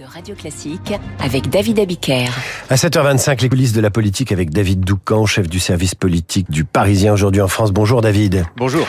de Radio Classique avec David Abiker. À 7h25, les coulisses de la politique avec David Doucan, chef du service politique du Parisien aujourd'hui en France. Bonjour David. Bonjour.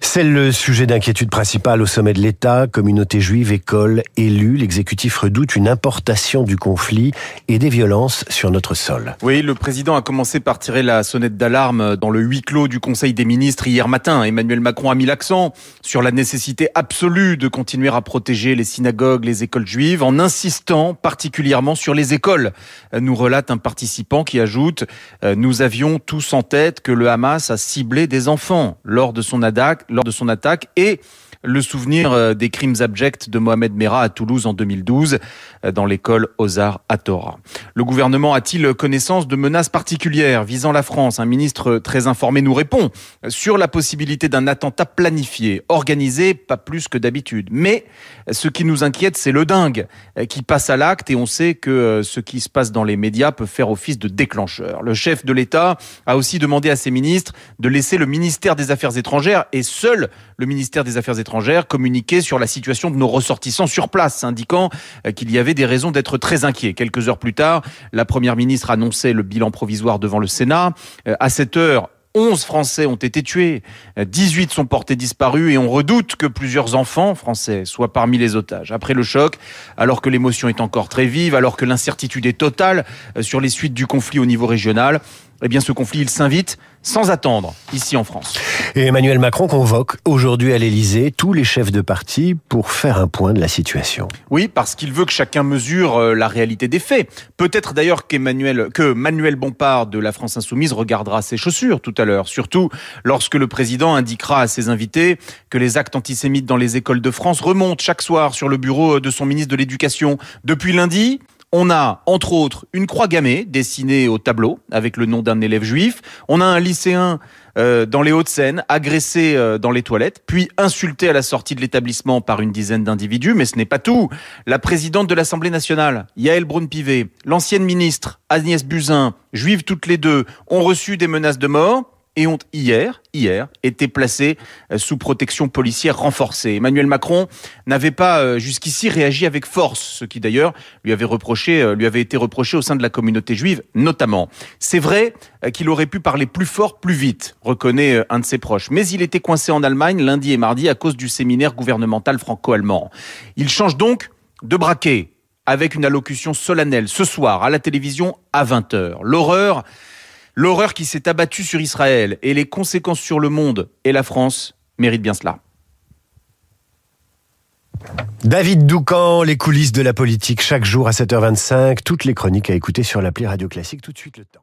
C'est le sujet d'inquiétude principal au sommet de l'État. Communauté juive, école, élus. L'exécutif redoute une importation du conflit et des violences sur notre sol. Oui, le président a commencé par tirer la sonnette d'alarme dans le huis clos du Conseil des ministres hier matin. Emmanuel Macron a mis l'accent sur la nécessité absolue de continuer à protéger les synagogues, les écoles juives en insistant particulièrement sur les écoles, nous relate un participant qui ajoute euh, Nous avions tous en tête que le Hamas a ciblé des enfants lors de son lors de son attaque et le souvenir euh, des crimes abjects de Mohamed Merah à Toulouse en 2012 euh, dans l'école Ozar à Torah. Le gouvernement a-t-il connaissance de menaces particulières visant la France? Un ministre très informé nous répond sur la possibilité d'un attentat planifié, organisé, pas plus que d'habitude. Mais ce qui nous inquiète, c'est le dingue euh, qui passe à l'acte et on sait que ce qui se passe dans les médias peut faire office de déclencheur. Le chef de l'État a aussi demandé à ses ministres de laisser le ministère des Affaires étrangères et seul le ministère des Affaires étrangères étrangère communiqué sur la situation de nos ressortissants sur place, indiquant euh, qu'il y avait des raisons d'être très inquiets. Quelques heures plus tard, la première ministre annonçait le bilan provisoire devant le Sénat. Euh, à cette heure, 11 Français ont été tués, 18 euh, sont portés disparus et on redoute que plusieurs enfants français soient parmi les otages. Après le choc, alors que l'émotion est encore très vive, alors que l'incertitude est totale sur les suites du conflit au niveau régional, eh bien ce conflit, il s'invite sans attendre ici en France. Et Emmanuel Macron convoque aujourd'hui à l'Élysée tous les chefs de parti pour faire un point de la situation. Oui, parce qu'il veut que chacun mesure euh, la réalité des faits. Peut-être d'ailleurs qu'Emmanuel, que Manuel Bompard de la France Insoumise regardera ses chaussures tout à l'heure, surtout lorsque le président indiquera à ses invités que les actes antisémites dans les écoles de France remontent chaque soir sur le bureau de son ministre de l'Éducation. Depuis lundi, on a, entre autres, une croix gammée dessinée au tableau avec le nom d'un élève juif. On a un lycéen euh, dans les Hauts-de-Seine agressé euh, dans les toilettes, puis insulté à la sortie de l'établissement par une dizaine d'individus. Mais ce n'est pas tout. La présidente de l'Assemblée nationale, Yael Braun-Pivet, l'ancienne ministre Agnès Buzyn, juive toutes les deux, ont reçu des menaces de mort et ont hier, hier, été placés euh, sous protection policière renforcée. Emmanuel Macron n'avait pas euh, jusqu'ici réagi avec force, ce qui d'ailleurs lui avait euh, lui avait été reproché au sein de la communauté juive, notamment. C'est vrai qu'il aurait pu parler plus fort, plus vite, reconnaît un de ses proches, mais il était coincé en Allemagne lundi et mardi à cause du séminaire gouvernemental franco-allemand. Il change donc de braquet avec une allocution solennelle ce soir à la télévision à 20h. L'horreur L'horreur qui s'est abattue sur Israël et les conséquences sur le monde et la France méritent bien cela. David Doucan, les coulisses de la politique chaque jour à 7h25, toutes les chroniques à écouter sur l'appli Radio Classique tout de suite le temps.